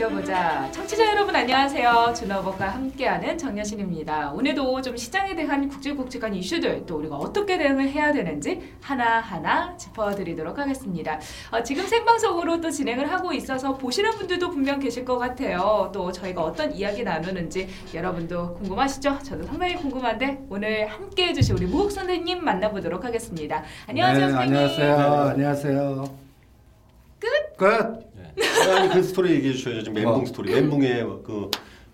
바뀌어보자. 청취자 여러분 안녕하세요. 준어버과 함께하는 정여신입니다. 오늘도 좀 시장에 대한 국제국제간 이슈들 또 우리가 어떻게 대응을 해야 되는지 하나하나 짚어드리도록 하겠습니다. 어, 지금 생방송으로 또 진행을 하고 있어서 보시는 분들도 분명 계실 것 같아요. 또 저희가 어떤 이야기 나누는지 여러분도 궁금하시죠? 저도 상당히 궁금한데 오늘 함께해 주실 우리 무국 선생님 만나보도록 하겠습니다. 안녕하세요, 네, 선생님. 안녕하세요. 안녕하세요. 끝. 끝. 아니 그 스토리 얘기해 주셔야죠. 지금 멘붕 뭐? 스토리. 멘붕에 그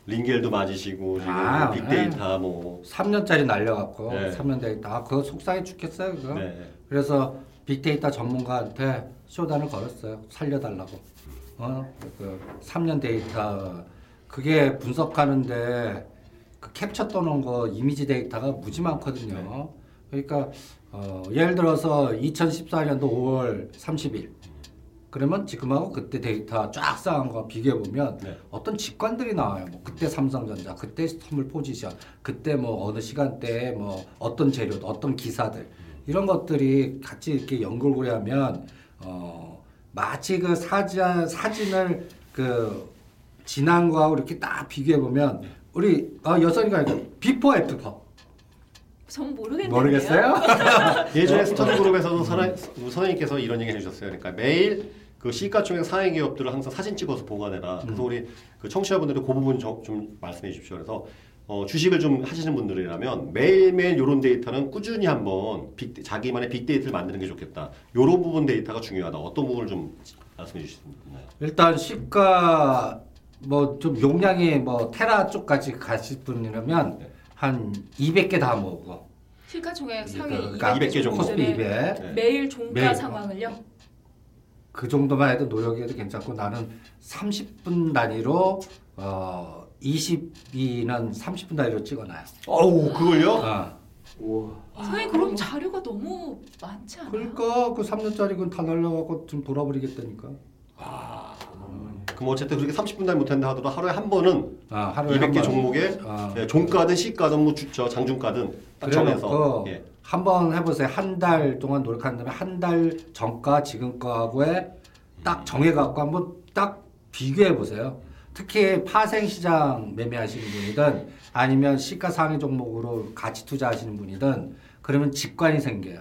링겔도 맞으시고 지금 아, 빅데이터 뭐. 3년짜리 날려갖고 네. 3년 데이터. 아, 그거 속상해 죽겠어요, 그거. 네. 그래서 빅데이터 전문가한테 쇼당을 걸었어요. 살려달라고. 어, 그 3년 데이터 그게 분석하는데 그 캡처 떠놓은 거 이미지 데이터가 무지 많거든요. 그러니까 어, 예를 들어서 2014년도 5월 30일 그러면 지금하고 그때 데이터 쫙 쌓은 거 비교해 보면 네. 어떤 직관들이 나와요. 뭐 그때 삼성전자, 그때 선물 포지션, 그때 뭐 어느 시간대에 뭐 어떤 재료, 어떤 기사들 이런 것들이 같이 이렇게 연결고리 하면 어 마치 그 사진 사진을 그 지난 거하고 이렇게 딱 비교해 보면 우리 아 여선이가 Before After 전 모르겠네요. 모르겠어요? 예전에 스턴 그룹에서도 선아, 선생님께서 이런 얘기 해주셨어요. 그러니까 매일 그 시가총액 상위 기업들을 항상 사진 찍어서 보관해라. 그래서 우리 그 청취자분들이 그 부분 좀, 좀 말씀해 주십시오. 그래서 어, 주식을 좀 하시는 분들이라면 매일매일 이런 데이터는 꾸준히 한번 빅, 자기만의 빅데이터를 만드는 게 좋겠다. 이런 부분 데이터가 중요하다. 어떤 부분을 좀 말씀해 주시나요? 일단 시가 뭐 좀 용량이 뭐 테라 쪽까지 가실 분이라면 네. 한 200개 다 모으고 시가총액 상위 그러니까 200개 정도. 코스피 200. 네. 매일 종가 매일. 상황을요. 그 정도만 해도 노력해도 괜찮고 나는 30분 단위로 어 20위는 30분 단위로 찍어놔요. 어우 그걸요? 어. 선생님 그럼 자료가 너무 많지 않아요? 그러니까 그 3년짜리 그건 다 날려갖고 좀 돌아버리겠다니까. 그럼 어쨌든 그렇게 30분 단위 못한다 하더라도 하루에 한 번은 아, 하루에 200개 한 번. 종목에 어. 예, 종가든 시가든 뭐 주- 저 장중가든 딱 정해서 그래놓고 예. 한번 해보세요. 한 달 동안 노력한 다음에 한 달 전가 지금 거하고에 딱 정해갖고 한번 딱 비교해 보세요. 특히 파생 시장 매매하시는 분이든 아니면 시가 상위 종목으로 같이 투자하시는 분이든 그러면 직관이 생겨요.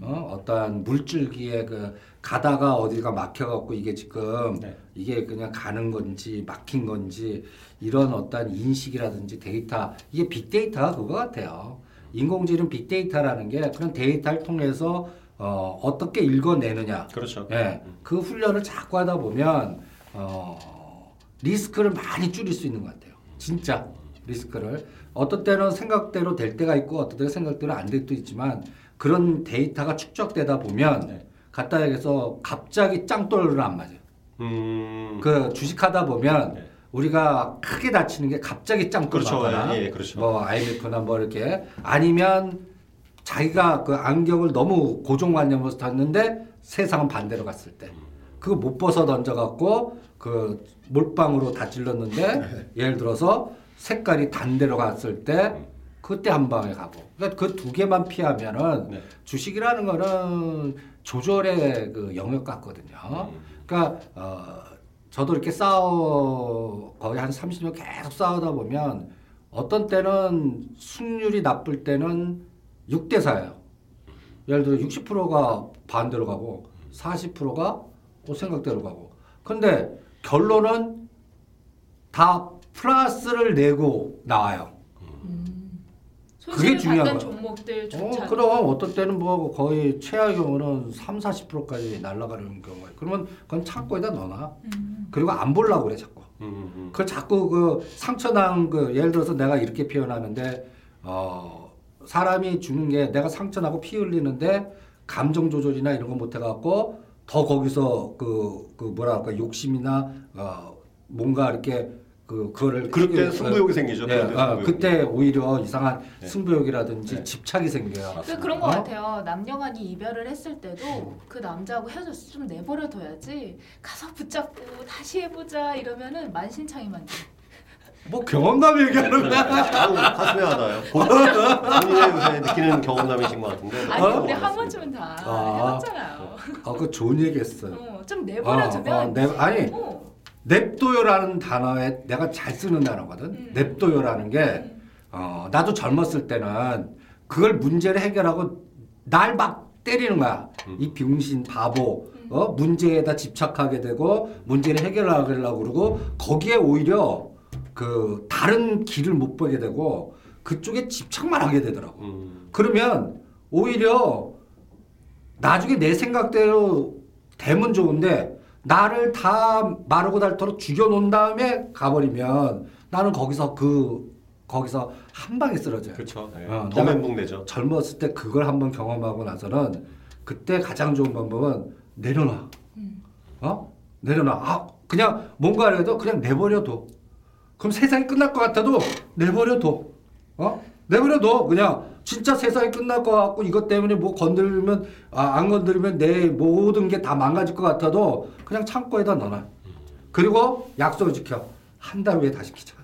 어, 어떠한 물줄기에 그 가다가 어디가 막혀갖고 이게 지금 네. 이게 그냥 가는 건지 막힌 건지 이런 어떠한 인식이라든지 데이터 이게 빅데이터가 그거 같아요. 인공지능 빅데이터라는 게 그런 데이터를 통해서 어, 어떻게 읽어내느냐. 그렇죠. 예, 그 훈련을 자꾸 하다 보면 어, 리스크를 많이 줄일 수 있는 것 같아요. 진짜 리스크를 어떤 때는 생각대로 될 때가 있고 어떤 때는 생각대로 안 될 때도 있지만 그런 데이터가 축적되다 보면 네. 갖다 얘기해서 갑자기 짱돌을 안 맞아요. 음. 그 주식하다 보면 네. 우리가 크게 다치는 게 갑자기 짱돌 그렇죠. 맞거나 예, 예, 그렇죠. 뭐 IMF나 뭐 이렇게 아니면 자기가 그 안경을 너무 고정관념으로 탔는데 세상은 반대로 갔을 때 그거 못 벗어 던져갖고 그 몰빵으로 다 찔렀는데 예를 들어서 색깔이 단대로 갔을 때 그때 한 방에 가고 그러니까 그 두 개만 피하면은 네. 주식이라는 거는 조절의 그 영역 같거든요. 그러니까 어, 저도 이렇게 싸워 거의 한 30년 계속 싸우다 보면 어떤 때는 승률이 나쁠 때는 6대 4예요. 예를 들어 60%가 반대로 가고 40%가 또 생각대로 가고. 근데 결론은 다 플러스를 내고 나와요. 그게 중요한 거야. 종목들 어, 조차 그럼 어떤 때는 뭐 거의 최악의 경우는 3, 40%까지 날아가는 경우가 그러면 그건 창고에다 넣어놔. 음. 그리고 안 보려고 그래 자꾸. 음, 음. 그걸 자꾸 그 상처난 그 예를 들어서 내가 이렇게 표현하는데 어 사람이 주는 게 내가 상처나고 피 흘리는데 감정 조절이나 이런 거 못 해갖고 더 거기서 그, 그 뭐랄까 욕심이나 어 뭔가 이렇게 그 그거를 그럴 때 그- 승부욕이 생기죠. 예, 그럴 때 아. 그때 오히려 이상한 네. 승부욕이라든지 네. 집착이 생겨요. 그 그런 것 어? 같아요. 남녀간이 이별을 했을 때도 그 남자하고 헤어졌을 때좀 내버려 둬야지 가서 붙잡고 다시 해보자 이러면은 만신창이만 돼. 뭐 경험담 얘기하는 거야. 아우 가슴에 와닿아요. 본- 본인의 요새 느끼는 경험담이신 것 같은데. 아니 어? 우리 한 번쯤은 다 아. 해봤잖아요. 아, 그 좋은 얘기했어요. 어, 좀 내버려 두면 어, 어, 내- 아니 어, 냅둬요라는 단어에 내가 잘 쓰는 단어거든. 음. 냅둬요라는 게 어, 나도 젊었을 때는 그걸 문제를 해결하고 날 막 때리는 거야. 음. 이 병신 바보. 어? 문제에다 집착하게 되고 문제를 해결하려고 그러고 거기에 오히려 그 다른 길을 못 보게 되고 그쪽에 집착만 하게 되더라고. 음. 그러면 오히려 나중에 내 생각대로 되면 좋은데 나를 다 마르고 닳도록 죽여놓은 다음에 가버리면 나는 거기서 그 거기서 한 방에 쓰러져요. 그렇죠. 네. 어, 더 내가- 멘붕 되죠. 젊었을 때 그걸 한번 경험하고 나서는 그때 가장 좋은 방법은 내려놔. 음. 어? 내려놔. 아, 그냥 뭔가 해도 그냥 내버려둬. 그럼 세상이 끝날 것 같아도 내버려둬. 어? 내버려둬. 그냥 진짜 세상이 끝날 것 같고 이것 때문에 뭐 건들면 아, 안 건드리면 내 모든 게 다 망가질 것 같아도 그냥 창고에다 넣어놔. 그리고 약속을 지켜. 한 달 후에 다시 기자.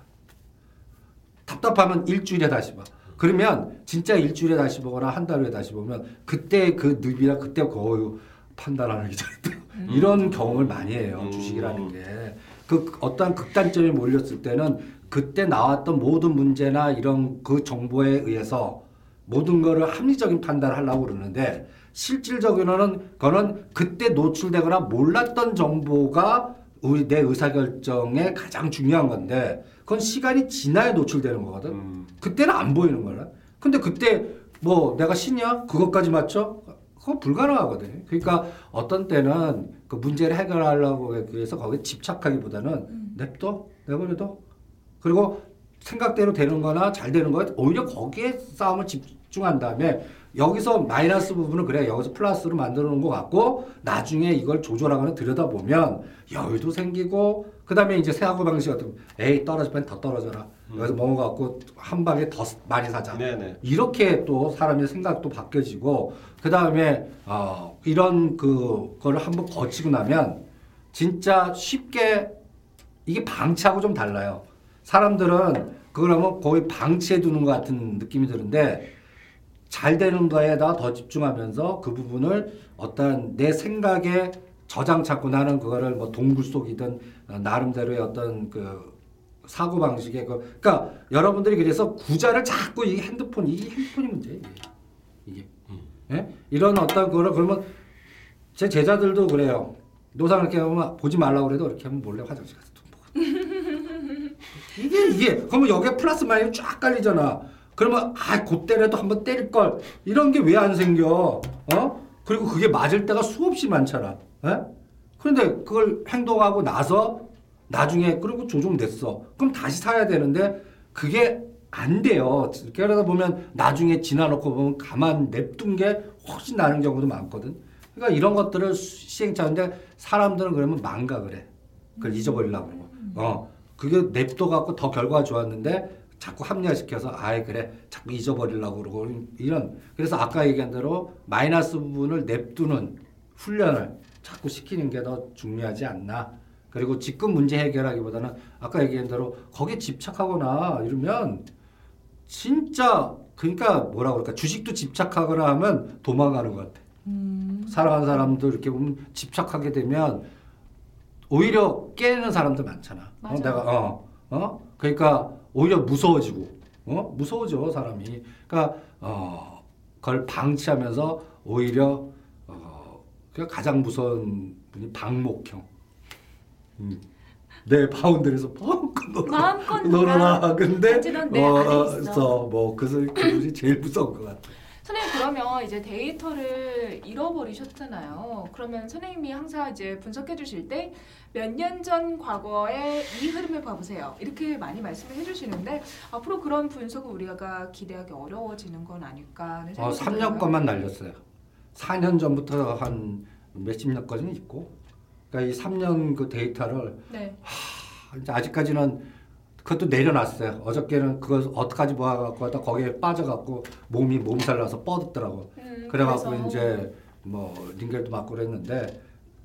답답하면 일주일에 다시 봐. 그러면 진짜 일주일에 다시 보거나 한 달 후에 다시 보면 그때 그 늪이나 그때 거의 판단하는 게 잘했다. 이런 경험을 많이 해요. 음. 주식이라는 게. 그 어떠한 극단점이 몰렸을 때는 그때 나왔던 모든 문제나 이런 그 정보에 의해서 모든 거를 합리적인 판단을 하려고 그러는데 실질적으로는 그거는 그때 노출되거나 몰랐던 정보가 우리 내 의사결정에 가장 중요한 건데 그건 시간이 지나야 노출되는 거거든. 음. 그때는 안 보이는 거야. 근데 그때 뭐 내가 신이야? 그것까지 맞춰? 그거 불가능하거든. 그러니까 어떤 때는 그 문제를 해결하려고 해서 거기에 집착하기보다는 냅둬, 내버려둬. 그리고 생각대로 되는 거나 잘 되는 거에 오히려 거기에 싸움을 집중한 다음에 여기서 마이너스 부분은 그래 여기서 플러스로 만들어 놓은 것 같고 나중에 이걸 조절하거나 들여다보면 여유도 생기고 그 다음에 이제 사고 방식 같은 거, 에이 떨어질 뻔더 떨어져라 여기서 먹어갖고 한 방에 더 많이 사자 네네. 이렇게 또 사람의 생각도 바뀌어지고 그 다음에 어, 이런 그 거를 한번 거치고 나면 진짜 쉽게 이게 방치하고 좀 달라요. 사람들은 그걸 하면 거의 방치해 두는 것 같은 느낌이 드는데 잘 되는 거에다 더 집중하면서 그 부분을 어떤 내 생각에 저장 찾고 나는 그거를 뭐 동굴 속이든 어, 나름대로의 어떤 그 사고 방식의 그 그러니까 여러분들이 그래서 구자를 자꾸 이 핸드폰 이 핸드폰이 문제예요 이게. 이게. 예? 이런 어떤 거를 그러면 제 제자들도 그래요. 노상 이렇게 하면 보지 말라고 그래도 이렇게 하면 몰래 화장실 가서 돈 보고 이게 이게 그러면 여기에 플러스 마이너스 쫙 깔리잖아 그러면 아 그때라도 한번 때릴 걸 이런 게 왜 안 생겨 어 그리고 그게 맞을 때가 수없이 많잖아 예? 그런데 그걸 행동하고 나서 나중에 그리고 조정됐어. 그럼 다시 사야 되는데 그게 안 돼요. 그러다 보면 나중에 지나놓고 보면 가만 냅둔 게 훨씬 나는 경우도 많거든. 그러니까 이런 것들을 수- 시행착오인데 사람들은 그러면 망각을 해. 그걸 잊어버리려고 그러고. 어. 그게 냅둬 갖고 더 결과가 좋았는데 자꾸 합리화시켜서 아이 그래 자꾸 잊어버리려고 그러고 이런 그래서 아까 얘기한 대로 마이너스 부분을 냅두는 훈련을 자꾸 시키는 게 더 중요하지 않나. 그리고 지금 문제 해결하기보다는 아까 얘기한 대로 거기에 집착하거나 이러면 진짜 그러니까 뭐라 그럴까 주식도 집착하거나 하면 도망가는 것 같아. 사랑하는 사람도 이렇게 보면 집착하게 되면 오히려 깨는 사람들 많잖아. 어. 내가 어, 어, 그러니까 오히려 무서워지고, 어, 무서워져 사람이. 그러니까 어, 그걸 방치하면서 오히려 어, 그 가장 무서운 분이 방목형. 음. 내 바운드에서 마음껏 놀아. 마음껏 놀아라. 근데 안에 있어. 뭐 그것을 그것이 제일 무서운 것 같아. 선생님 그러면 이제 데이터를 잃어버리셨잖아요. 그러면 선생님이 항상 이제 분석해 주실 때 몇 년 전 과거의 이 흐름을 봐보세요. 이렇게 많이 말씀을 해주시는데 앞으로 그런 분석을 우리가 기대하기 어려워지는 건 아닐까 어, 생각이 3년 들어요. 것만 날렸어요. 4년 전부터 한 몇십 년까지는 있고, 그러니까 이 3년 그 데이터를 네. 하, 이제 아직까지는 그것도 내려놨어요. 어저께는 그거 어떡하지 모아갖고 하다 거기에 빠져갖고 몸이 몸살 나서 뻗었더라고. 음, 그래갖고 그래서 이제 뭐 링겔도 맞고 그랬는데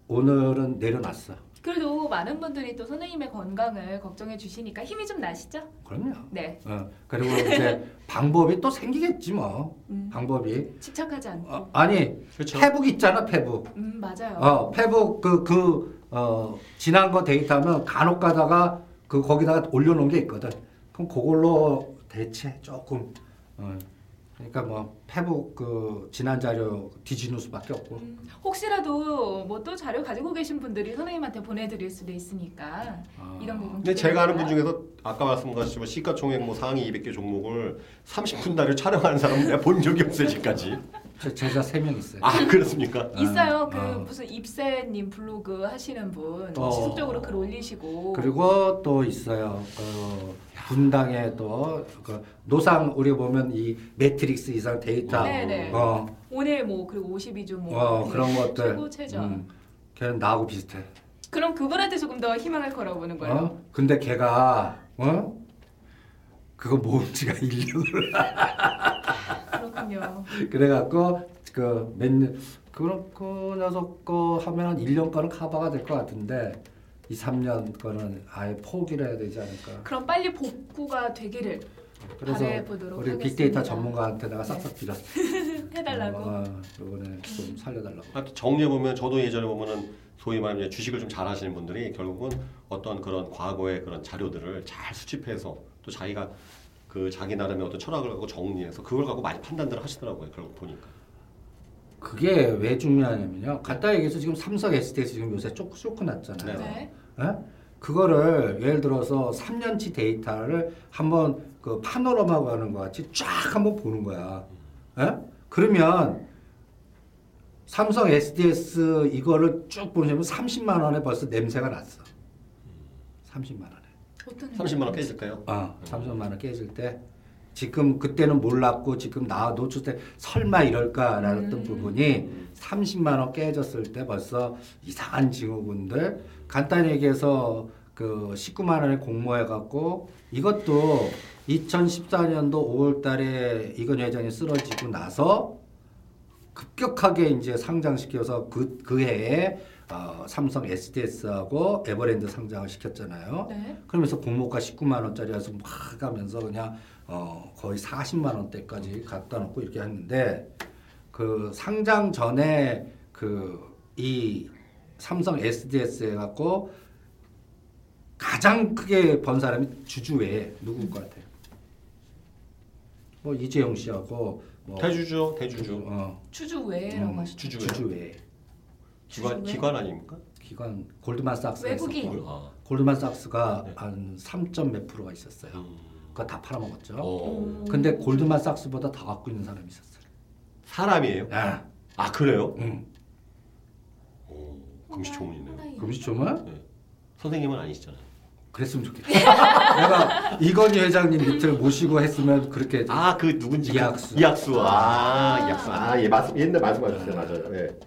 오늘은 내려놨어. 그래도 많은 분들이 또 선생님의 건강을 걱정해 주시니까 힘이 좀 나시죠? 그럼요. 네. 어, 그리고 이제 방법이 또 생기겠지 뭐. 음, 방법이. 집착하지 않고. 어, 아니 그렇죠. 페북 있잖아 페북. 음, 맞아요. 어 페북 그 그 어 지난 거 데이터하면 간혹 가다가 그 거기다가 올려놓은 게 있거든. 그럼 그걸로 대체 조금 어 그러니까 뭐 페북 그 지난 자료 뒤지는 수밖에 없고. 음, 혹시라도 뭐 또 자료 가지고 계신 분들이 선생님한테 보내드릴 수도 있으니까 어. 이런 부분. 근데 제가 아는 분 중에서 아까 말씀하셨지만 시가총액 뭐 상위 200개 종목을 30분 단위로 촬영하는 사람은 내가 본 적이 없어요 지금까지. 제 제자 세 명 있어요. 아 그렇습니까? 있어요. 그 어. 무슨 입세님 블로그 하시는 분 어. 지속적으로 글 올리시고. 그리고 또 있어요. 그 분당에 또그 노상 우리 보면 이 매트릭스 이상 데이터 네네. 어, 오늘 뭐 그리고 52주 뭐어 그런 것들 최고 최저. 음, 걔는 나하고 비슷해. 그럼 그분한테 조금 더 희망을 걸어보는 거예요. 어? 근데 걔가 어? 그거 모은 지가 1년을 그렇군요. 그래갖고 그몇 그런 그 녀석 거 하면 한 1년 거는 커버가 될 것 같은데 2, 3년 거는 아예 포기를 해야 되지 않을까. 그럼 빨리 복구가 되기를 그래서 우리 하겠습니다. 빅데이터 전문가한테 내가 싹싹 빌었어. 해달라고. 어, 이번에 좀 살려달라고. 하여튼 정리해 보면 저도 예전에 보면은 소위 말하면 주식을 좀 잘하시는 분들이 결국은 어떤 그런 과거의 그런 자료들을 잘 수집해서 또 자기가 그 자기 나름의 어떤 철학을 갖고 정리해서 그걸 갖고 많이 판단들을 하시더라고요. 결국 보니까. 그게 왜 중요하냐면요. 간단히 얘기해서 지금 삼성 SDS 지금 요새 쪼크 쪼크 났잖아요. 네. 예? 그거를 예를 들어서 3년치 데이터를 한번 그 파노라마 가는 것 같이 쫙 한번 보는 거야. 예? 그러면 삼성 SDS 이거를 쭉 보시면 30만 원에 벌써 냄새가 났어. 30만 원에. 어떤 30만 원 깨질까요? 아, 30만 원 깨질 때 지금 그때는 몰랐고 지금 나 노출 때 설마 이럴까라는 음. 부분이 30만 원 깨졌을 때 벌써 이상한 증후군들 간단히 얘기해서 그 19만 원에 공모해 갖고 이것도 2014년도 5월 달에 이건 회장이 쓰러지고 나서 급격하게 이제 상장시켜서 그, 그 해에 어, 삼성 SDS하고 에버랜드 상장을 시켰잖아요. 네. 그러면서 공모가 19만 원짜리여서 막 가면서 그냥 어 거의 40만 원대까지 갖다 놓고 이렇게 했는데 그 상장 전에 그 이 삼성 SDS 해 갖고 가장 크게 번 사람이 주주에 누구일 것 같아요? 뭐 이재용 씨하고 뭐 대주주, 대주주. 어 주주 외라고 음, 하시죠. 주주예요. 주주에 기관 주주에? 기관 아닙니까? 기관 골드만삭스 외국인. 아. 골드만삭스가 네. 한 3점 몇 프로가 있었어요. 음. 그거 다 팔아먹었죠. 어. 근데 골드만삭스보다 더 갖고 있는 사람이 있었어요. 사람이에요? 야, 아 그래요? 응. 오, 금시초문이네요. 하나의 금시초문? 네. 선생님은 아니시잖아요. 그랬으면 좋겠다. 내가 이건희 회장님 밑을 모시고 했으면 그렇게 아 그 누군지 이학수. 그, 이학수 아 이학수 아예 말씀 옛날 말씀하셨어요 맞아요. 예.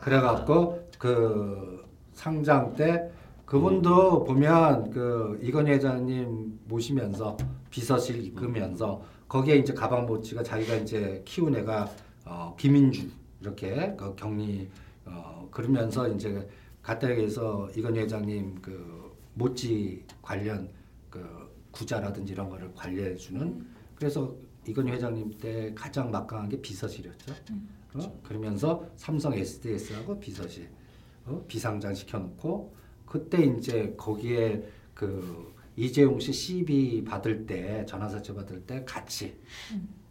그래갖고 그 상장 때 그분도 보면 그 이건희 회장님 모시면서 비서실 이끌면서 거기에 이제 가방 모치가 자기가 이제 키운 애가 어, 김인주 이렇게 그 격리 어, 그러면서 이제 해서 이건희 회장님 그 모찌 관련 그 구자라든지 이런 거를 관리해 주는 그래서 이건희 회장님 때 가장 막강한 게 비서실이었죠. 어? 그러면서 삼성 SDS하고 비서실 어? 비상장 시켜놓고 그때 이제 거기에 그 이재용 씨 CB 받을 때 전화사채 받을 때 같이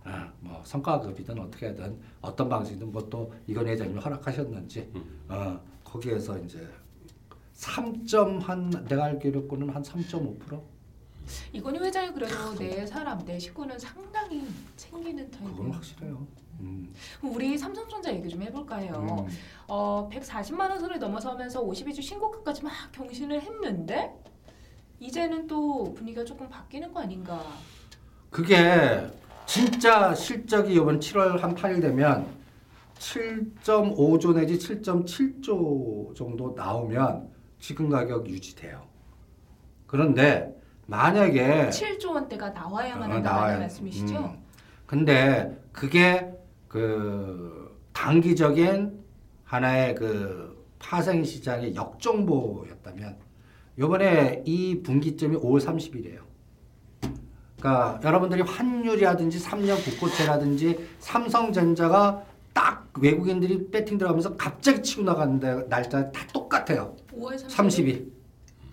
아, 뭐 성과급이든 어떻게 하든 어떤 방식이든 뭐 또 이건 회장님이 허락하셨는지 음. 어, 거기에서 이제 3.한 내가 알기로는 한 3.5% 이건희 회장이 그래도 내 사람, 내 식구는 상당히 챙기는 그건 타입이에요. 확실해요. 음. 우리 삼성전자 얘기 좀 해볼까요? 음. 어, 140만 원 선을 넘어서면서 52주 신고가까지 막 경신을 했는데 이제는 또 분위기가 조금 바뀌는 거 아닌가? 그게 진짜 실적이 이번 7월 한 8일 되면 7.5조 내지 7.7조 정도 나오면 지금 가격 유지돼요. 그런데 만약에 7조 원대가 나와야만 어, 한다는 말씀이시죠? 음. 근데 그게 그 단기적인 하나의 그 파생 시장의 역정보였다면 요번에 이 분기점이 5월 30일이에요. 그러니까 여러분들이 환율이라든지 3년 국고채라든지 삼성전자가 딱 외국인들이 배팅 들어가면서 갑자기 치고 나가는데 날짜 다 똑같아요. 5월 30일. 30일.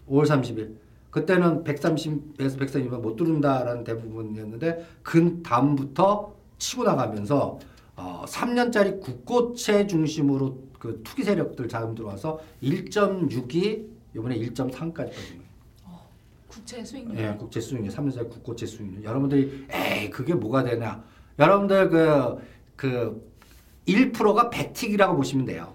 5월 30일. 그때는 130에서 130은 못 뚫는다라는 대부분이었는데 그 다음부터 치고 나가면서 어, 3년짜리 국고채 중심으로 그 투기 세력들 자금 들어와서 1.6이 이번에 1.3까지 빠진 거예요. 국채 수익률. 예, 국채 수익률, 3년짜리 국고채 수익률. 여러분들이 에이 그게 뭐가 되냐? 여러분들 그그 1%가 백틱이라고 보시면 돼요.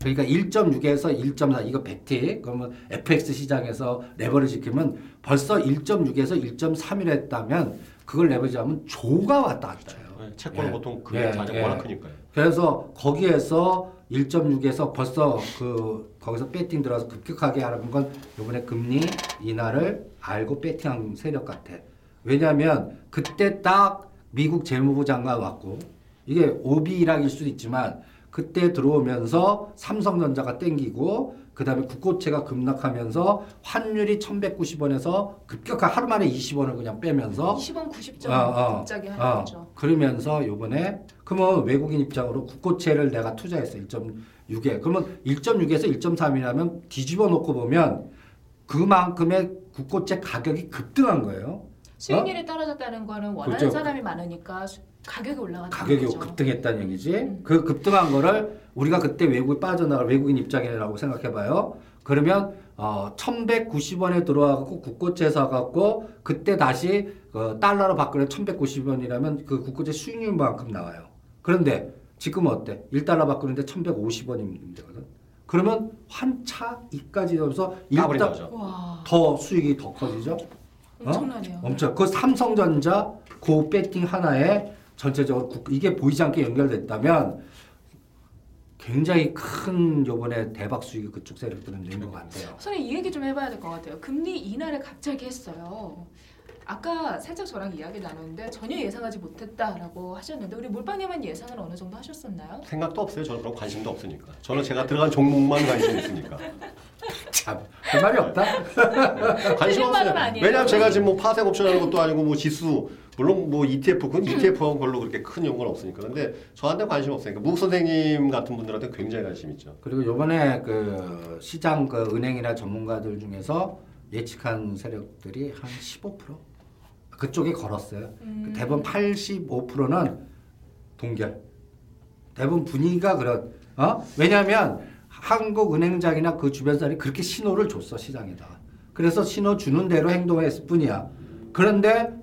그러니까 1.6에서 1.4 이거 백틱 그러면 FX 시장에서 레버리지 키면 벌써 1.6에서 1.3을 했다면 그걸 레버리지하면 조가 왔다 갔다 해요. 네, 채권은 예. 보통 그 예, 자체가 예. 워낙 크니까요. 그래서 거기에서 1.6에서 벌써 그 거기서 배팅 들어서 급격하게 하는 건 이번에 금리 인하를 알고 배팅한 세력 같아. 왜냐하면 그때 딱 미국 재무부 장관 왔고 이게 오비락일 수도 있지만 그때 들어오면서 삼성전자가 땡기고 그다음에 국고채가 급락하면서 환율이 1,190원에서 급격한 하루 만에 20원을 그냥 빼면서 20원 90점 어, 어, 갑자기 하는 어, 거죠. 그러면서 요번에 그러면 외국인 입장으로 국고채를 내가 투자했어 1.6에 그러면 1.6에서 1.3이라면 뒤집어 놓고 보면 그만큼의 국고채 가격이 급등한 거예요. 수익률이 떨어졌다는 거는 원하는 어? 그렇죠. 사람이 많으니까 수- 가격이 올라갔다는 가격이 거죠. 급등했다는 얘기지. 음. 그 급등한 거를 우리가 그때 외국에 빠져나갈 외국인 입장이라고 생각해봐요. 그러면 어, 1,190원에 들어와갖고 국고채 사갖고 그때 다시 어, 달러로 바꾸면 1,190원이라면 그 국고채 수익률만큼 나와요. 그런데 지금 어때? 1달러 바꾸는데 1,150원이면 되거든. 그러면 환차 이까지 넣어서 일단 더 수익이 더 커지죠. 엄청나네요. 엄청 그 삼성전자 그 배팅 하나에 전체적으로 국- 이게 보이지 않게 연결됐다면 굉장히 큰 요번에 대박 수익이 그쪽 세력들은 낸것 같아요. 선생님 이 얘기 좀 해봐야 될 것 같아요. 금리 인하를 갑자기 했어요. 아까 살짝 저랑 이야기 나눴는데 전혀 예상하지 못했다라고 하셨는데 우리 몰빵님은 예상을 어느 정도 하셨었나요? 생각도 없어요. 저는 그런 관심도 없으니까. 저는 제가 들어간 종목만 관심이 있으니까. 참, 그 말이 없다. 관심 틀린 말은 없어요. 아니에요. 왜냐하면 제가 지금 뭐 파생 옵션 하는 것도 아니고 뭐 지수 물론 뭐 ETF 그건 ETF하고 별로 그렇게 큰 연관 없으니까. 근데 저한테 관심 없으니까 무국 선생님 같은 분들한테 굉장히 관심 있죠. 그리고 요번에 그 시장 그 은행이나 전문가들 중에서 예측한 세력들이 한 15% 그쪽에 걸었어요. 음. 대부분 85%는 동결. 대부분 분위기가 그런. 어? 왜냐하면 한국은행장이나 그 주변 사람이 그렇게 신호를 줬어 시장에다. 그래서 신호 주는 대로 행동했을 뿐이야. 그런데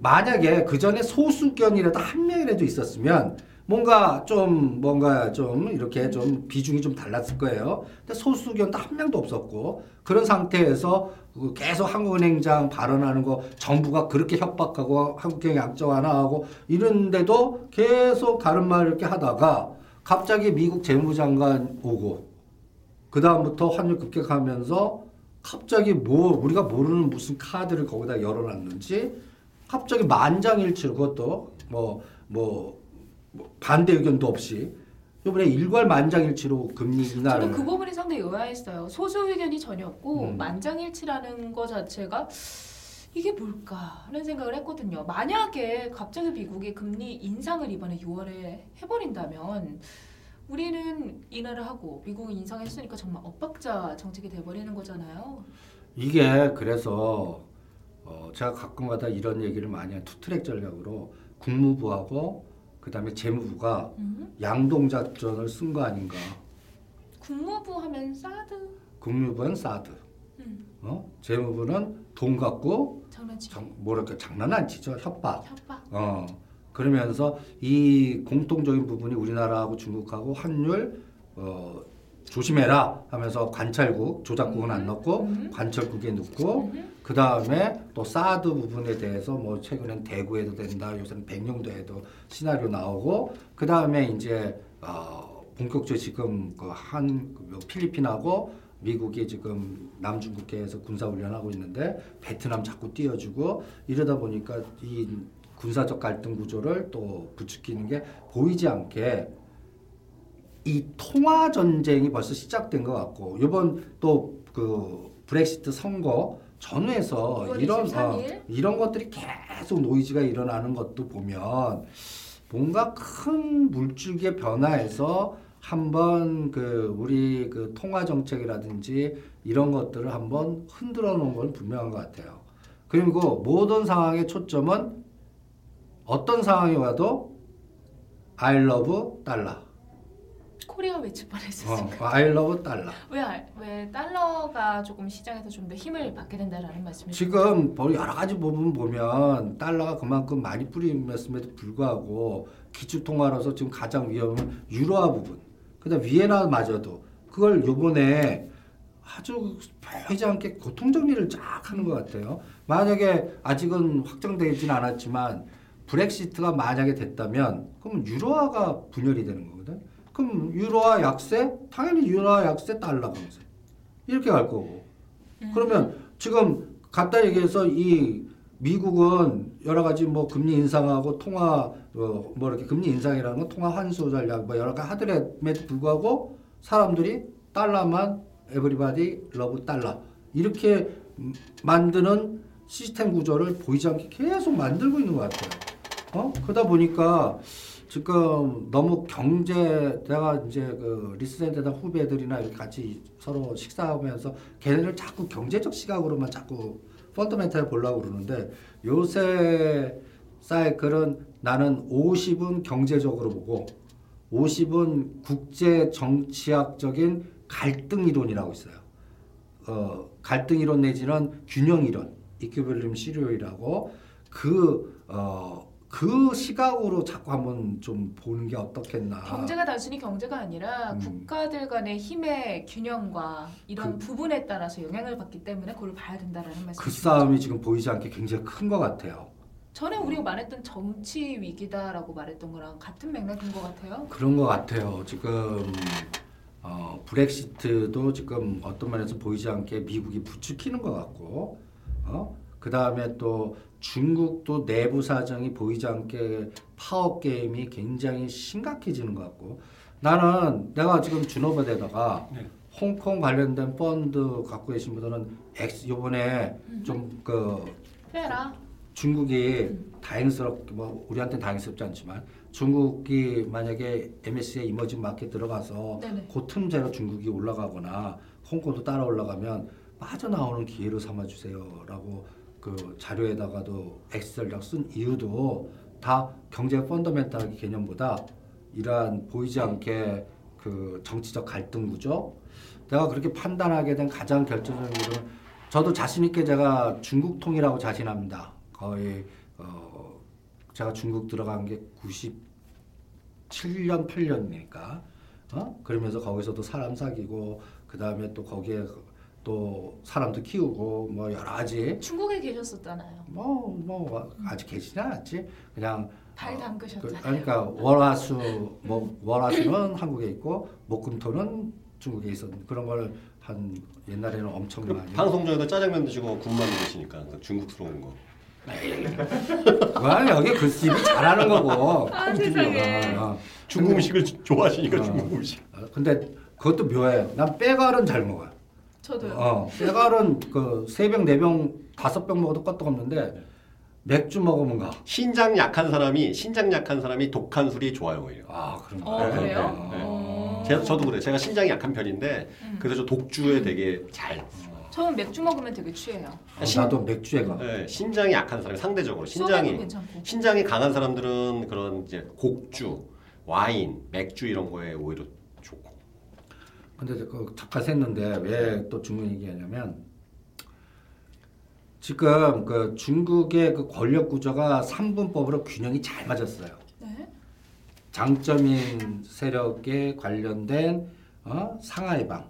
만약에 그 전에 소수견이라도 한 명이라도 있었으면 뭔가 좀 뭔가 좀 이렇게 좀 비중이 좀 달랐을 거예요. 근데 소수견도 한 명도 없었고 그런 상태에서 그 계속 한국은행장 발언하는 거 정부가 그렇게 협박하고 한국경제 약정 완화하고 이런데도 계속 다른 말 이렇게 하다가 갑자기 미국 재무장관 오고 그 다음부터 환율 급격하면서 갑자기 뭐 우리가 모르는 무슨 카드를 거기다 열어놨는지 갑자기 만장일치로 그것도 뭐뭐 반대 의견도 없이 이번에 일괄 만장일치로 금리 인하를 저는 그 부분이 상당히 의아했어요. 소수 의견이 전혀 없고 음. 만장일치라는 거 자체가 이게 뭘까 하는 생각을 했거든요. 만약에 갑자기 미국이 금리 인상을 이번에 6월에 해버린다면 우리는 인하를 하고 미국은 인상했으니까 정말 엇박자 정책이 돼버리는 거잖아요. 이게 그래서 어 제가 가끔가다 이런 얘기를 많이 해요. 투트랙 전략으로 국무부하고 그다음에 재무부가 음? 양동 작전을 쓴 거 아닌가? 국무부 하면 사드 국무부는 사드, 음, 어? 재무부는 돈 갖고 뭐랄까 장난 안 치죠 협박. 협박. 어 그러면서 이 공통적인 부분이 우리나라하고 중국하고 환율 어 조심해라 하면서 관찰국 조작국은 안 넣고 음. 관찰국에 넣고 음. 그 다음에 또 사드 부분에 대해서 뭐 최근엔 대구에도 된다 요새는 백령도에도 시나리오 나오고 그 다음에 이제 어 본격적으로 지금 그한 필리핀하고 미국이 지금 남중국해에서 군사 훈련하고 있는데 베트남 자꾸 띄워주고 이러다 보니까 이 군사적 갈등 구조를 또 부추기는 게 보이지 않게 이 통화 전쟁이 벌써 시작된 것 같고 이번 또 그 브렉시트 선거 전후에서 6월 이런 23일. 이런 것들이 계속 노이즈가 일어나는 것도 보면 뭔가 큰 물줄기의 변화에서 한번 그 우리 그 통화 정책이라든지 이런 것들을 한번 흔들어 놓은 건 분명한 것 같아요. 그리고 모든 상황의 초점은 어떤 상황이 와도 I love 달러. 코리아 외칠 뻔했어요. 어, I love 달러. 왜, 알- 왜 달러가 조금 시장에서 좀 더 힘을 받게 된다라는 말씀이시죠? 지금 뭐 여러 가지 부분 보면 달러가 그만큼 많이 뿌림했음에도 불구하고 기축 통화로서 지금 가장 위험은 유로화 부분. 그다음 위에나마저도 그걸 요번에 아주 보이지 않게 고통 정리를 쫙 하는 것 같아요. 만약에 아직은 확정되진 않았지만 브렉시트가 만약에 됐다면 그럼 유로화가 분열이 되는 거거든. 그럼 유로화 약세 당연히 유로화 약세 달러 강세 이렇게 갈 거고. 그러면 지금 갖다 얘기해서 이 미국은 여러 가지 뭐 금리 인상하고 통화 어, 뭐 이렇게 금리 인상이라는 건 통화 환수 전략 뭐 여러 가지 하더라도 불구하고 사람들이 달러만 everybody love dollar 이렇게 음, 만드는 시스템 구조를 보이지 않게 계속 만들고 있는 것 같아요. 어? 그러다 보니까 지금 너무 경제 내가 이제 그 리서치센터 다 후배들이나 이렇게 같이 서로 식사하면서 걔네를 자꾸 경제적 시각으로만 자꾸 펀더멘탈을 보려고 그러는데 요새 사이클은 나는 50은 경제적으로 보고 50은 국제 정치학적인 갈등 이론이라고 있어요. 어, 갈등 이론 내지는 균형 이론, 이큐빌리움 시료이라고 그 어, 그 시각으로 자꾸 한번 좀 보는 게 어떻겠나. 경제가 단순히 경제가 아니라 음. 국가들 간의 힘의 균형과 이런 부분에 따라서 영향을 받기 때문에 그걸 봐야 된다라는 말씀. 그 싸움이 지금 보이지 않게 굉장히 큰 것 같아요. 전에 우리가 말했던 정치 위기다라고 말했던 거랑 같은 맥락인 것 같아요. 그런 것 같아요. 지금 어, 브렉시트도 지금 어떤 면에서 보이지 않게 미국이 부추기는 것 같고, 어? 그 다음에 또 중국도 내부 사정이 보이지 않게 파워 게임이 굉장히 심각해지는 것 같고, 나는 내가 지금 준호버에다가 네. 홍콩 관련된 펀드 갖고 계신 분들은 엑스 요번에 좀그 해라. 중국이 다행스럽게 뭐 우리한테는 다행스럽지 않지만 중국이 만약에 MSCI 이머징 마켓 들어가서 네네. 그 틈새로 중국이 올라가거나 홍콩도 따라 올라가면 빠져나오는 기회로 삼아 주세요라고 그 자료에다가도 전략 쓴 이유도 다 경제 펀더멘탈 개념보다 이러한 보이지 않게 그 정치적 갈등 구조? 내가 그렇게 판단하게 된 가장 결정적인 이유는 저도 자신 있게 제가 중국 통이라고 자신합니다. 거의 어 제가 중국 들어간 게 97년 8년이니까. 어? 그러면서 거기서도 사람 사귀고 그 다음에 또 거기에 또 사람도 키우고 뭐 여러 가지 중국에 계셨었잖아요. 뭐뭐 아직 계시지 않았지 그냥 발 어, 그, 담그셨잖아요. 그러니까 월화수 뭐 월화수는 한국에 있고 목금토는 중국에 있었는 그런 걸 한 옛날에는 엄청 많이 방송 중에도 짜장면 드시고 국만 드시니까 그 중국스러운 거. 와 여기 그 집이 잘하는 거고 아, 세상에. 어, 어. 중국 음식을 좋아하시니까 어. 중국 음식. 어, 근데 그것도 묘해 난 빼갈은 잘 먹어요 저도요. 어 빼갈은 그 세 병 네 병 다섯 병 먹어도 껐떡 없는데 맥주 먹으면 가. 신장 약한 사람이 신장 약한 사람이 독한 술이 좋아요 오히려. 아 그런 어. 그래요? 어. 어. 제가 저도 그래. 제가 신장이 약한 편인데 음. 그래서 저 독주에 되게 잘. 저는 맥주 먹으면 되게 취해요. 어, 나도 맥주에 가. 네, 신장이 약한 사람이 상대적으로 신장이 괜찮고. 신장이 강한 사람들은 그런 이제 곡주, 와인, 맥주 이런 거에 오히려. 근데 그 잠깐 샜는데 왜 또 중국 얘기하냐면 지금 그 중국의 그 권력 구조가 삼분법으로 균형이 잘 맞았어요. 네. 장점인 세력에 관련된 어? 상하이방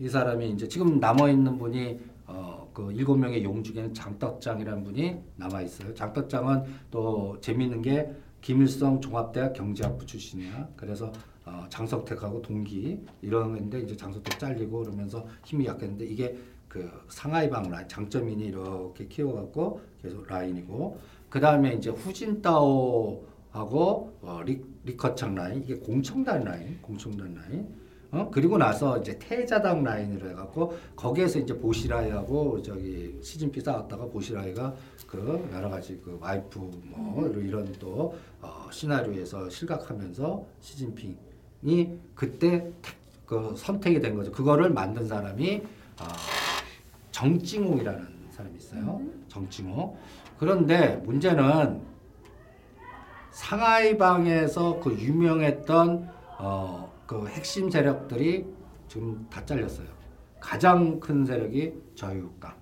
이 사람이 이제 지금 남아 있는 분이 어, 그 일곱 명의 용 중에는 장덕장이라는 분이 남아 있어요. 장덕장은 또 재미있는 게 김일성 종합대학 경제학부 출신이야. 그래서 어, 장석택하고 동기 이런데 이제 장석택 잘리고 그러면서 힘이 약했는데 이게 그 상하이 방 라인 장쩌민이 이렇게 키워갖고 계속 라인이고 그 다음에 이제 후진따오하고 어, 리, 리커창 라인 이게 공청단 라인 공청단 라인. 어? 그리고 나서 이제 태자당 라인으로 해갖고 거기에서 이제 보시라이하고 저기 시진핑 싸웠다가 보시라이가 그 여러 가지 그 와이프 뭐 이런 또 어, 시나리오에서 실각하면서 시진핑 이 그때 택- 그 선택이 된 거죠. 그거를 만든 사람이 어, 정징홍이라는 사람이 있어요. 정징홍. 그런데 문제는 상하이 방에서 그 유명했던 어, 그 핵심 세력들이 지금 다 잘렸어요. 가장 큰 세력이 저유강.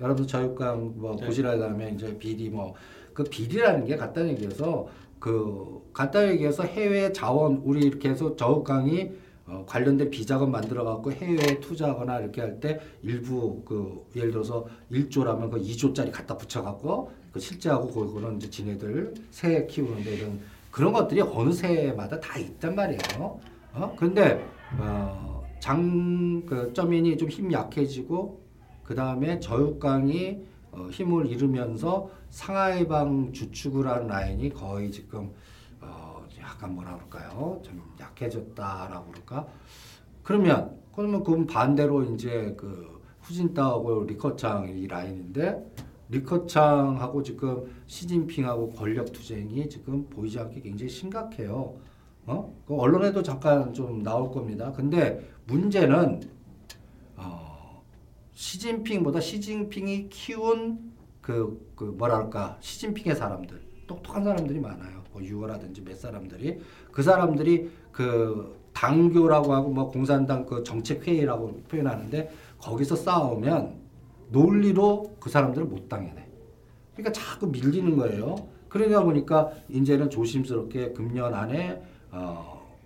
여러분 저유강 뭐 네. 보시라 하면 이제 비리 뭐 그 비리라는 게 간단히 얘기해서 그 간단히 얘기해서 해외 자원 우리 이렇게 해서 저유강이 어, 관련된 비자금 만들어 갖고 해외에 투자하거나 이렇게 할 때 일부 그 예를 들어서 1조라면 그 2조짜리 갖다 붙여 갖고 그 실제하고 그거는 이제 지네들 새 키우는데 이런 그런 것들이 어느 새마다 다 있단 말이에요. 어? 근데 어, 장그 점인이 좀 힘 약해지고 그 다음에 저육강이 어, 힘을 잃으면서 상하이방 주축을 한 라인이 거의 지금 어, 약간 뭐라 그럴까요? 좀 약해졌다라고 그럴까? 그러면 그러면 그럼 반대로 이제 그 후진타하고 리커창 이 라인인데 리커창하고 지금 시진핑하고 권력 투쟁이 지금 보이지 않게 굉장히 심각해요. 어? 그 언론에도 잠깐 좀 나올 겁니다. 근데 문제는 어, 시진핑보다 시진핑이 키운 그, 그 뭐랄까 시진핑의 사람들 똑똑한 사람들이 많아요. 뭐 유어라든지 몇 사람들이 그 사람들이 그 당교라고 하고 뭐 공산당 그 정책 회의라고 표현하는데 거기서 싸우면 논리로 그 사람들을 못 당해내. 그러니까 자꾸 밀리는 거예요. 그러다 보니까 이제는 조심스럽게 금년 안에 어,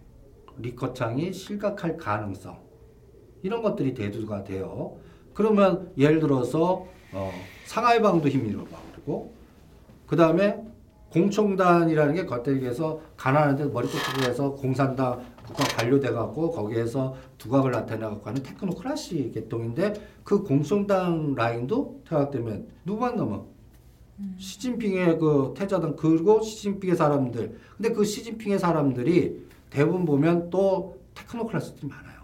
리커창이 실각할 가능성 이런 것들이 대두가 돼요. 그러면 예를 들어서 어, 상하이방도 힘이 잃어버리고 그 다음에 공청단이라는 게 겉대기에서 가난한데 머리끝으로 해서 공산당 국가 관료돼 갖고 거기에서 두각을 나타내 갖고 하는 테크노크라시 계통인데 그 공청당 라인도 퇴각되면 누구만 넘어? 시진핑의 그 태자당 그리고 시진핑의 사람들. 근데 그 시진핑의 사람들이 대부분 보면 또 테크노클래스들이 많아요.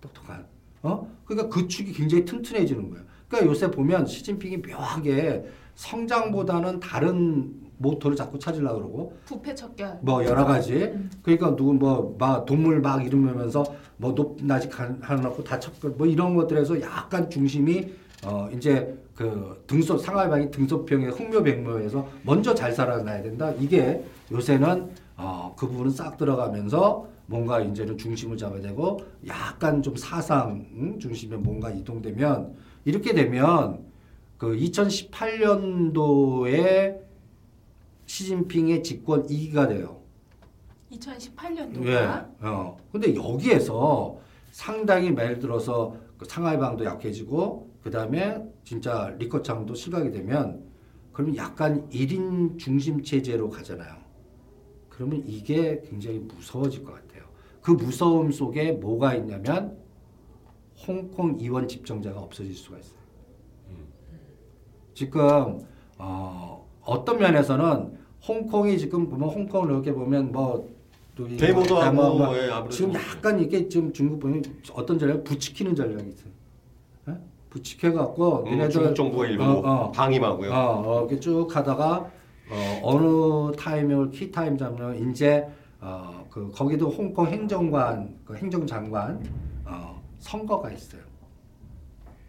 똑똑한. 어? 그러니까 그 축이 굉장히 튼튼해지는 거예요. 그러니까 요새 보면 시진핑이 묘하게 성장보다는 다른 모토를 자꾸 찾으려고 그러고 부패 척결. 뭐 여러 가지 그러니까 누구 뭐 막 동물 막 이러면서 뭐 높낮이 하놓고 다 쳤고 뭐 이런 것들에서 약간 중심이 어 이제 그 등소 상하이방이 등소평의 흥묘백묘에서 먼저 잘 살아나야 된다 이게 요새는 어그 부분은 싹 들어가면서 뭔가 이제는 중심을 잡아야 되고 약간 좀 사상 응? 중심에 뭔가 이동되면 이렇게 되면 그 2018년도에 시진핑의 집권 2기가 돼요. 2018년도가 예. 어. 근데 여기에서 상당히 예를 들어서 그 상하이방도 약해지고 그다음에 진짜 리커창도 시각이 되면 그러면 약간 1인 중심 체제로 가잖아요. 그러면 이게 굉장히 무서워질 것 같아요. 그 무서움 속에 뭐가 있냐면 홍콩 이원 집정자가 없어질 수가 있어요. 지금 어, 어떤 면에서는 홍콩이 지금 보면 홍콩을 이렇게 보면 뭐 데모도 뭐, 하고 뭐, 예, 지금 약간 이게 지금 중국 보면 어떤 전략 부추기는 전략이 있어요. 예? 부추겨 갖고 음, 중국 정부가 일부 어, 어, 방임하고요. 어, 어, 이렇게 쭉 하다가 어, 어느 타이밍을 키 타임 잡는 이제 어, 그 거기도 홍콩 행정관 그 행정장관 어, 선거가 있어요.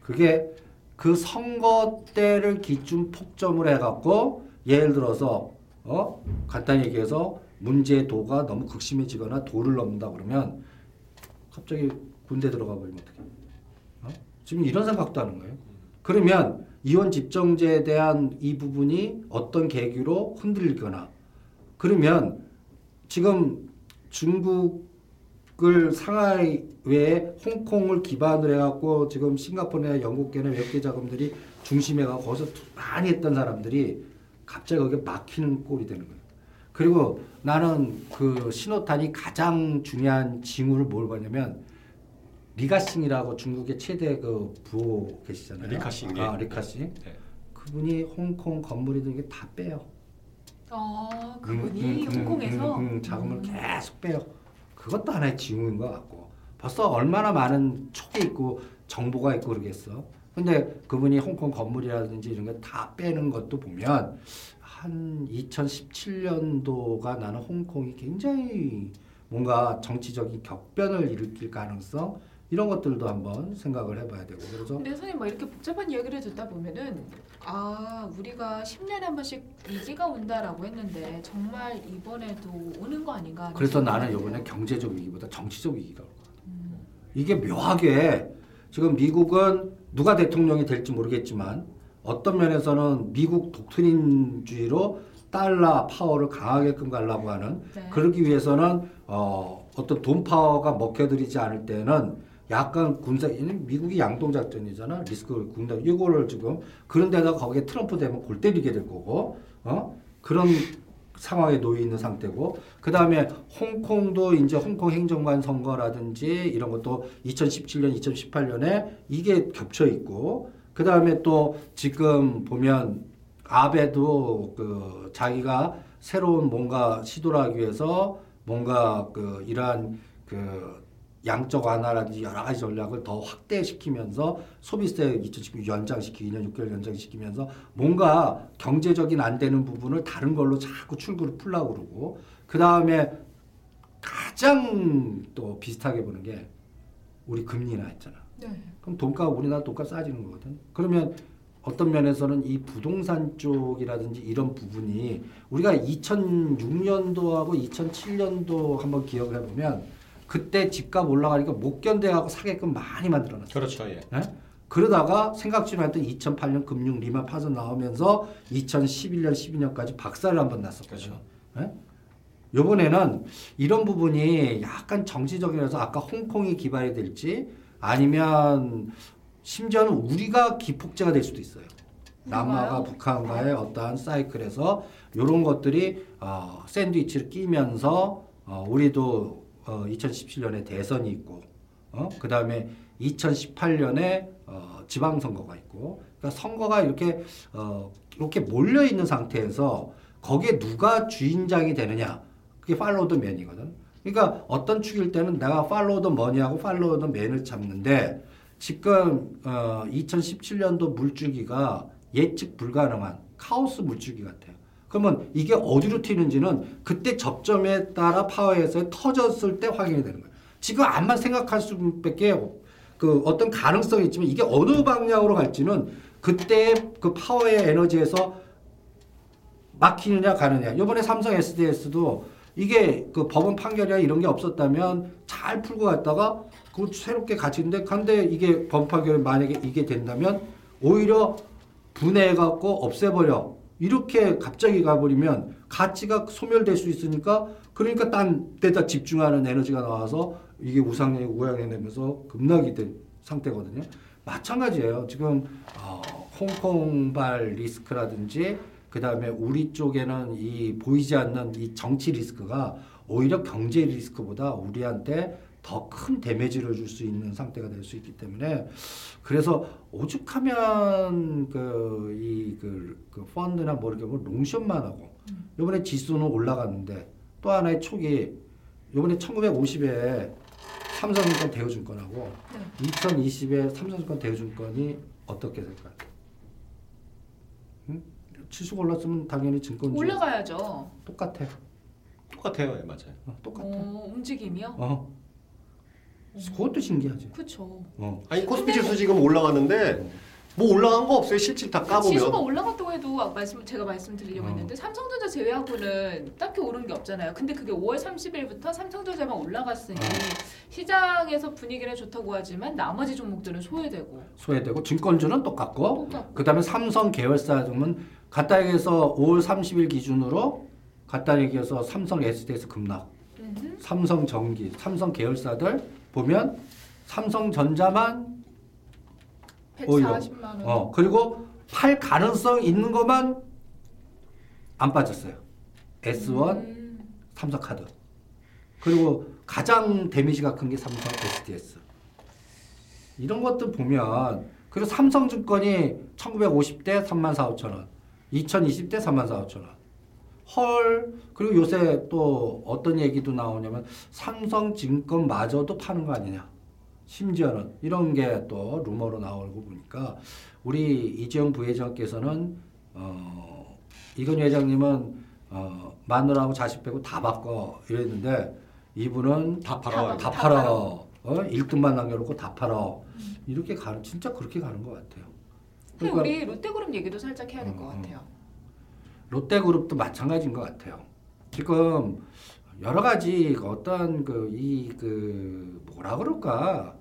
그게 그 선거 때를 기준 폭점을 해갖고 예를 들어서 어 간단히 얘기해서 문제도가 너무 극심해지거나 도를 넘는다 그러면 갑자기 군대 들어가 버리면 어떡해? 어? 지금 이런 생각도 하는 거예요. 그러면 이원 집정제에 대한 이 부분이 어떤 계기로 흔들리거나 그러면 지금 중국을 상하이 외에 홍콩을 기반으로 해갖고 지금 싱가포르나 영국계나 외국계 자금들이 중심에 가고 거기서 투- 많이 했던 사람들이 갑자기 거기에 막히는 꼴이 되는 거예요. 그리고 나는 그 신호탄이 가장 중요한 징후를 뭘 보냐면 리카싱이라고 중국의 최대 그 부호 계시잖아요. 리카싱, 예. 아, 리카싱. 그분이 홍콩 건물이든 이게 다 빼요. 아 음, 그분이 음, 음, 홍콩에서 음, 음, 자금을 계속 빼요. 그것도 하나의 징후인 것 같고 벌써 얼마나 많은 촉이 있고 정보가 있고 그러겠어. 근데 그분이 홍콩 건물이라든지 이런 거 다 빼는 것도 보면 한 2017년도가 나는 홍콩이 굉장히 뭔가 정치적인 격변을 일으킬 가능성 이런 것들도 한번 생각을 해봐야 되고 그래서 근데 선생님 막 이렇게 복잡한 이야기를 듣다 보면은 아 우리가 10년에 한 번씩 위기가 온다라고 했는데 정말 이번에도 오는 거 아닌가 그래서 나는. 이번에 경제적 위기보다 정치적 위기가 올것 같아. 이게 묘하게 지금 미국은 누가 대통령이 될지 모르겠지만 어떤 면에서는 미국 독트린주의로 달러 파워를 강하게끔 가려고 하는 네. 그러기 위해서는 어, 어떤 돈 파워가 먹혀들이지 않을 때는 약간 군사 미국이 양동 작전이잖아. 리스크 군사 이거를 지금 그런 데다가 거기에 트럼프 되면 골 때리게 될 거고 어? 그런 상황에 놓여 있는 상태고 그 다음에 홍콩도 이제 홍콩 행정관 선거라든지 이런 것도 2017년 2018년에 이게 겹쳐 있고 그 다음에 또 지금 보면 아베도 그 자기가 새로운 뭔가 시도를 하기 위해서 뭔가 그 이러한 그 양적 완화라든지 여러 가지 전략을 더 확대시키면서 소비세 2019 연장시키고 2년 6개월 연장시키면서 뭔가 경제적인 안 되는 부분을 다른 걸로 자꾸 출구를 풀라고 그러고 그 다음에 가장 또 비슷하게 보는 게 우리 금리 인하 했잖아. 네. 그럼 돈가 우리나라 돈가 싸지는 거거든. 그러면 어떤 면에서는 이 부동산 쪽이라든지 이런 부분이 우리가 2006년도하고 2007년도 한번 기억을 해보면 그때 집값 올라가니까 못 견뎌갖고 사게끔 많이 만들어놨어. 그렇죠. 예. 예? 그러다가 생각지 못했던 2008년 금융 리만 파산 나오면서 2011년 12년까지 박살을 한번 났었거든요. 예? 요번에는 이런 부분이 약간 정치적이라서 아까 홍콩이 기반이 될지 아니면 심지어는 우리가 기폭제가 될 수도 있어요. 우리가요? 북한과의 어떠한 사이클에서 이런 것들이 어, 샌드위치를 끼면서 어, 우리도 어, 2017년에 대선이 있고 어? 그 다음에 2018년에 어, 지방선거가 있고 그러니까 선거가 이렇게 어, 이렇게 몰려 있는 상태에서 거기에 누가 주인장이 되느냐 그게 팔로우 더 맨이거든. 그러니까 어떤 축일 때는 내가 follow the money하고 follow the man을 잡는데 지금 어, 2017년도 물줄기가 예측 불가능한 카오스 물줄기 같아요. 그러면 이게 어디로 튀는지는 그때 접점에 따라 파워에서 터졌을 때 확인이 되는 거예요. 지금 암만 생각할 수밖에 없- 그 어떤 가능성이 있지만 이게 어느 방향으로 갈지는 그때 그 파워의 에너지에서 막히느냐 가느냐. 이번에 삼성 SDS도 이게 그 법원 판결이나 이런 게 없었다면 잘 풀고 갔다가 그 새롭게 가치인데 근데 이게 법원 판결이 만약에 이게 된다면 오히려 분해해갖고 없애버려. 이렇게 갑자기 가버리면 가치가 소멸될 수 있으니까 그러니까 딴 데다 집중하는 에너지가 나와서 이게 우상향이 우양이 되면서 급락이 된 상태거든요. 마찬가지예요. 지금 어, 홍콩발 리스크라든지 그 다음에 우리 쪽에는 이 보이지 않는 이 정치 리스크가 오히려 경제 리스크보다 우리한테 더 큰 데미지를 줄 수 있는 상태가 될 수 있기 때문에 그래서 오죽하면 그 이그 그 펀드나 뭐 이렇게 뭐 롱숏만 하고 이번에 지수는 올라갔는데 또 하나의 촉이 이번에 1950에 삼성증권 대우증권하고 2020에 삼성증권 대우증권이 어떻게 될까요? 응? 지수가 올랐으면 당연히 증권주 올라가야죠. 똑같아. 똑같아요. 예, 맞아요. 어, 똑같아. 어, 움직임이요? 어. 그것도 신기하지. 그렇죠. 어. 아니 코스피 지수 지금 올라가는데 뭐 올라간 거 없어요. 실질 다 까보면. 지수가 올라갔다고 해도 아까 말씀 제가 말씀드리려고 어. 했는데 삼성전자 제외하고는 딱히 오른 게 없잖아요. 근데 그게 5월 30일부터 삼성전자만 올라갔으니 어. 시장에서 분위기는 좋다고 하지만 나머지 종목들은 소외되고 소외되고 증권주는 똑같고 똑같고 그다음에 삼성 계열사 는 갖다 얘기해서 5월 30일 기준으로 갖다 얘기해서 삼성 SDS 급락, 음흠. 삼성 전기, 삼성 계열사들 보면 삼성전자만 오히려. 140만 원. 어 그리고 팔 가능성 있는 것만 안 빠졌어요. S1, 음. 삼성카드. 그리고 가장 데미지가 큰 게 삼성 SDS. 이런 것들 보면 그리고 삼성증권이 1950대 3만 4, 5천 원, 2020대 3만 4, 5천 원. 헐 그리고 요새 또 어떤 얘기도 나오냐면 삼성증권마저도 파는 거 아니냐. 심지어는 이런 게 또 루머로 나오고 보니까 우리 이재용 부회장께서는 어, 이건희 회장님은 어, 마누라하고 자식 빼고 다 바꿔 이랬는데 이분은 다 팔아. 다 다 팔아. 어? 1등만 남겨놓고 다 팔아. 이렇게 가는 진짜 그렇게 가는 것 같아요. 근데 우리 롯데그룹 얘기도 살짝 해야 될것 그러니까 음, 같아요. 롯데그룹도 마찬가지인 것 같아요. 지금 여러 가지 그 어떤 그이그 뭐라 그럴까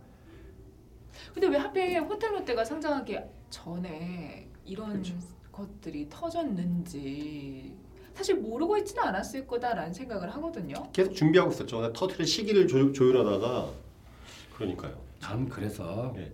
근데 왜 하필 호텔 롯데가 상장하기 전에 이런 그렇죠. 것들이 터졌는지 사실 모르고 있지는 않았을 거다라는 생각을 하거든요. 계속 준비하고 있었죠. 터트릴 시기를 조, 조율하다가 그러니까요. 전 그래서 네.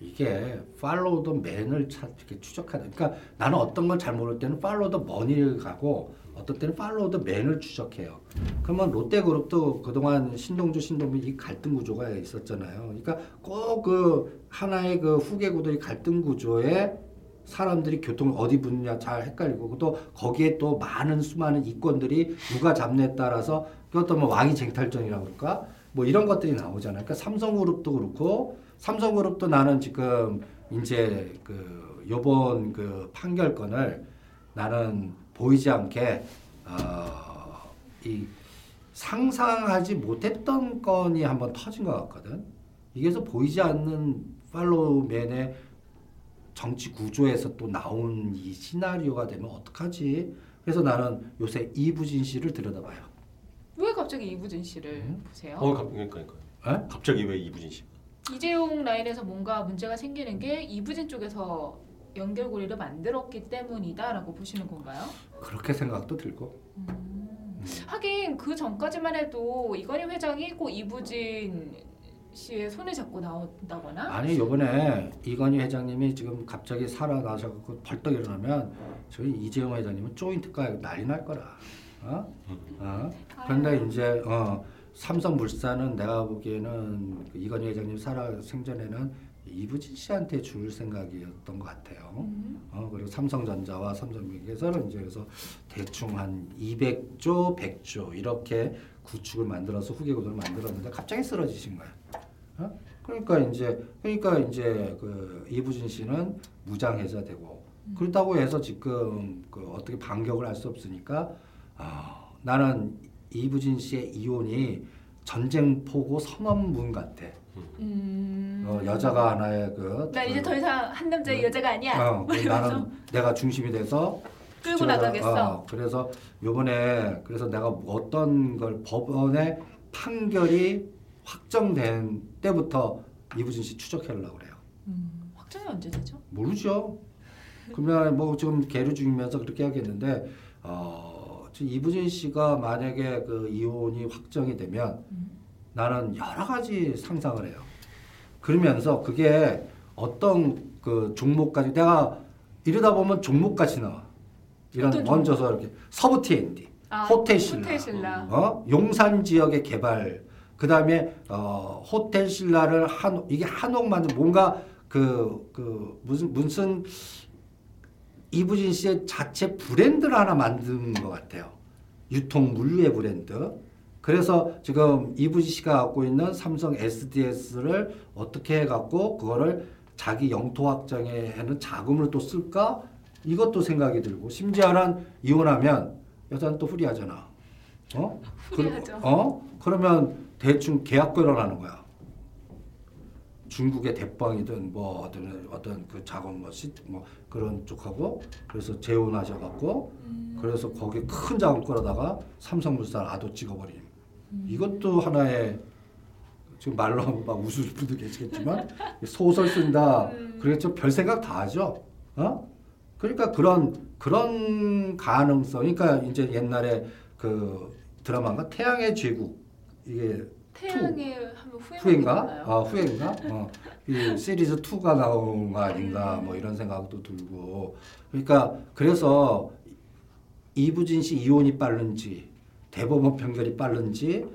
이게 follow the man을 찾 이렇게 추적하는 그러니까 나는 어떤 걸 잘 모를 때는 follow the money를 가고 어떤 때는 follow the man을 추적해요. 그러면 롯데그룹도 그동안 신동주 신동빈 이 갈등 구조가 있었잖아요. 그러니까 꼭 그 하나의 그 후계 구도의 갈등 구조에 사람들이 교통을 어디 붙느냐 잘 헷갈리고 또 거기에 또 많은 수많은 이권들이 누가 잡냐에 따라서 그것도 뭐 왕이 쟁탈전이라고 그럴까 뭐 이런 것들이 나오잖아요. 그러니까 삼성그룹도 그렇고 삼성그룹도 나는 지금 이제 그 요번 그 판결권을 나는 보이지 않게 어 이 상상하지 못했던 건이 한번 터진 것 같거든. 이게서 보이지 않는 팔로우맨의 정치 구조에서 또 나온 이 시나리오가 되면 어떡하지? 그래서 나는 요새 이부진 씨를 들여다봐요. 왜 갑자기 이부진 씨를 음? 보세요? 어, 갑- 그러니까, 그러니까. 에? 갑자기 왜 이부진 씨? 이재용 라인에서 뭔가 문제가 생기는 게 이부진 쪽에서 연결고리를 만들었기 때문이다라고 보시는 건가요? 그렇게 생각도 들고. 하긴 그 전까지만 해도 이건희 회장이 꼭 이부진 씨의 손을 잡고 나온다거나 아니 요번에 이건희 회장님이 지금 갑자기 살아나셔갖고 벌떡 일어나면 저희 이재용 회장님은 조인트가 난리 날 거라. 어? 어? 근데 이제 어, 삼성물산은 내가 보기에는 그 이건희 회장님 살아 생전에는 이부진 씨한테 줄 생각이었던 것 같아요. 음. 어, 그리고 삼성전자와 삼성물산에서는 이제 그래서 대충 한 200조, 100조 이렇게 구축을 만들어서 후계구도를 만들었는데 갑자기 쓰러지신 거야. 어? 그러니까 이제 그러니까 이제 그 이부진 씨는 무장해제되고 그렇다고 해서 지금 그 어떻게 반격을 할 수 없으니까 아, 나는 이부진 씨의 이혼이 전쟁포고 선언문 같아. 음. 어, 여자가 하나의 그. 나 이제 그- 더 이상 한 남자의 여자가 아니야. 어, 그 나는 내가 중심이 돼서 끌고 나가겠어. 어, 그래서 요번에 그래서 내가 어떤 걸 법원의 판결이 확정된 때부터 이부진 씨 추적하려고 그래요. 음, 확정이 언제 되죠? 모르죠. 그러면 뭐 지금 계류 중이면서 그렇게 하겠는데 어, 지금 이부진 씨가 만약에 그 이혼이 확정이 되면 나는 여러 가지 상상을 해요. 그러면서 그게 어떤 그 종목까지 내가 이러다 보면 종목까지 나와. 이런 어떤? 얹어서 이렇게 서부 T&D, 아, 호텔 신라, 호텔 신라. 어? 용산 지역의 개발, 그 다음에 어, 호텔 신라를 한 이게 한옥만 뭔가 그, 그 무슨 무슨 이부진 씨의 자체 브랜드를 하나 만든 것 같아요. 유통 물류의 브랜드. 그래서 지금 이부진 씨가 갖고 있는 삼성 SDS를 어떻게 해갖고 그거를 자기 영토 확장에 하는 자금을 또 쓸까? 이것도 생각이 들고 심지어는 이혼하면 여자는 또 후리하잖아. 어? 후리하죠. 그, 어? 그러면 대충 계약 결혼하는 거야. 중국의 대빵이든 뭐 어떤 어떤 그 작업 뭐, 시, 뭐 그런 쪽하고 그래서 재혼하셔갖고 그래서 거기 큰 자금 끌어다가 삼성물산 아도 찍어버림. 이것도 하나의 지금 말로 하면 막 웃을 분도 계시겠지만 소설 쓴다. 그래서 별 생각 다 하죠. 어? 그러니까 그런 그런 가능성. 그러니까 이제 옛날에 그 드라마가 태양의 제국 이게 태양의 하면 있나요? 아 후회인가? 어, 이 시리즈 2가 나온 거 아닌가? 뭐 이런 생각도 들고. 그러니까 그래서 이부진 씨 이혼이 빠른지 대법원 판결이 빠른지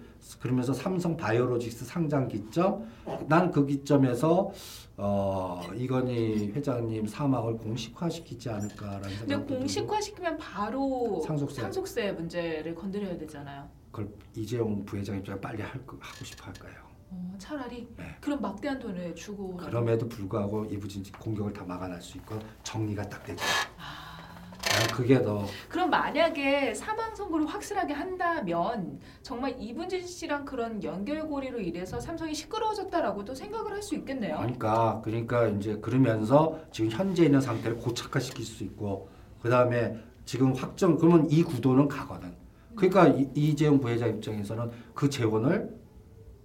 그러면서 삼성 바이오로직스 상장 기점 난 그 기점에서 어 이건희 회장님 사망을 공식화시키지 않을까라는 근데 생각도 공식화시키면 바로 상속세. 상속세 문제를 건드려야 되잖아요. 그걸 이재용 부회장 입장에 빨리 할, 거- 하고 싶어 할까요? 어, 차라리 네. 그럼 막대한 돈을 주고 그럼에도 불구하고 이부진 씨 공격을 다 막아낼 수 있고 정리가 딱 되죠. 난 그게 더 그럼 만약에 사망 선고를 확실하게 한다면 정말 이분진 씨랑 그런 연결고리로 인해서 삼성이 시끄러워졌다라고도 생각을 할 수 있겠네요. 그러니까 그러니까 이제 그러면서 지금 현재 있는 상태를 고착화시킬 수 있고 그 다음에 지금 확정 그러면 이 구도는 가거든. 그러니까 이, 이재용 부회장 입장에서는 그 재원을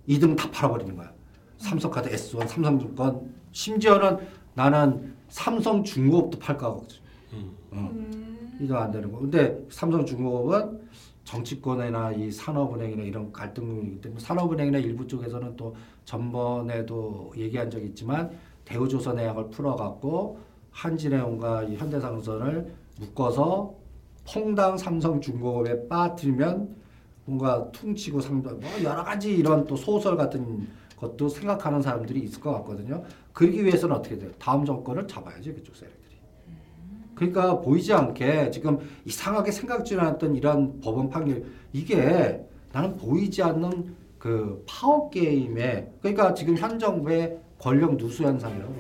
2등 다 팔아버리는 거야. 삼성카드 S1, 삼성증권 심지어는 나는 삼성 중공업도 팔까 하거든. 어. 음, 이도 안 되는 거. 근데 삼성 중공업은 정치권이나 이 산업은행이나 이런 갈등이기 때문에 산업은행이나 일부 쪽에서는 또 전번에도 얘기한 적이 있지만 대우조선해양을 풀어갖고 한진해운과 이 현대상선을 묶어서 퐁당 삼성중공업에 빠뜨리면 뭔가 퉁치고 상도 뭐 여러 가지 이런 또 소설 같은 것도 생각하는 사람들이 있을 것 같거든요. 그러기 위해서는 어떻게 돼요? 다음 정권을 잡아야지 그쪽 세력들이. 그러니까 보이지 않게 지금 이상하게 생각지 않았던 이런 법원 판결 이게 나는 보이지 않는 그 파워 게임에 그러니까 지금 현 정부의 권력 누수 현상이라고.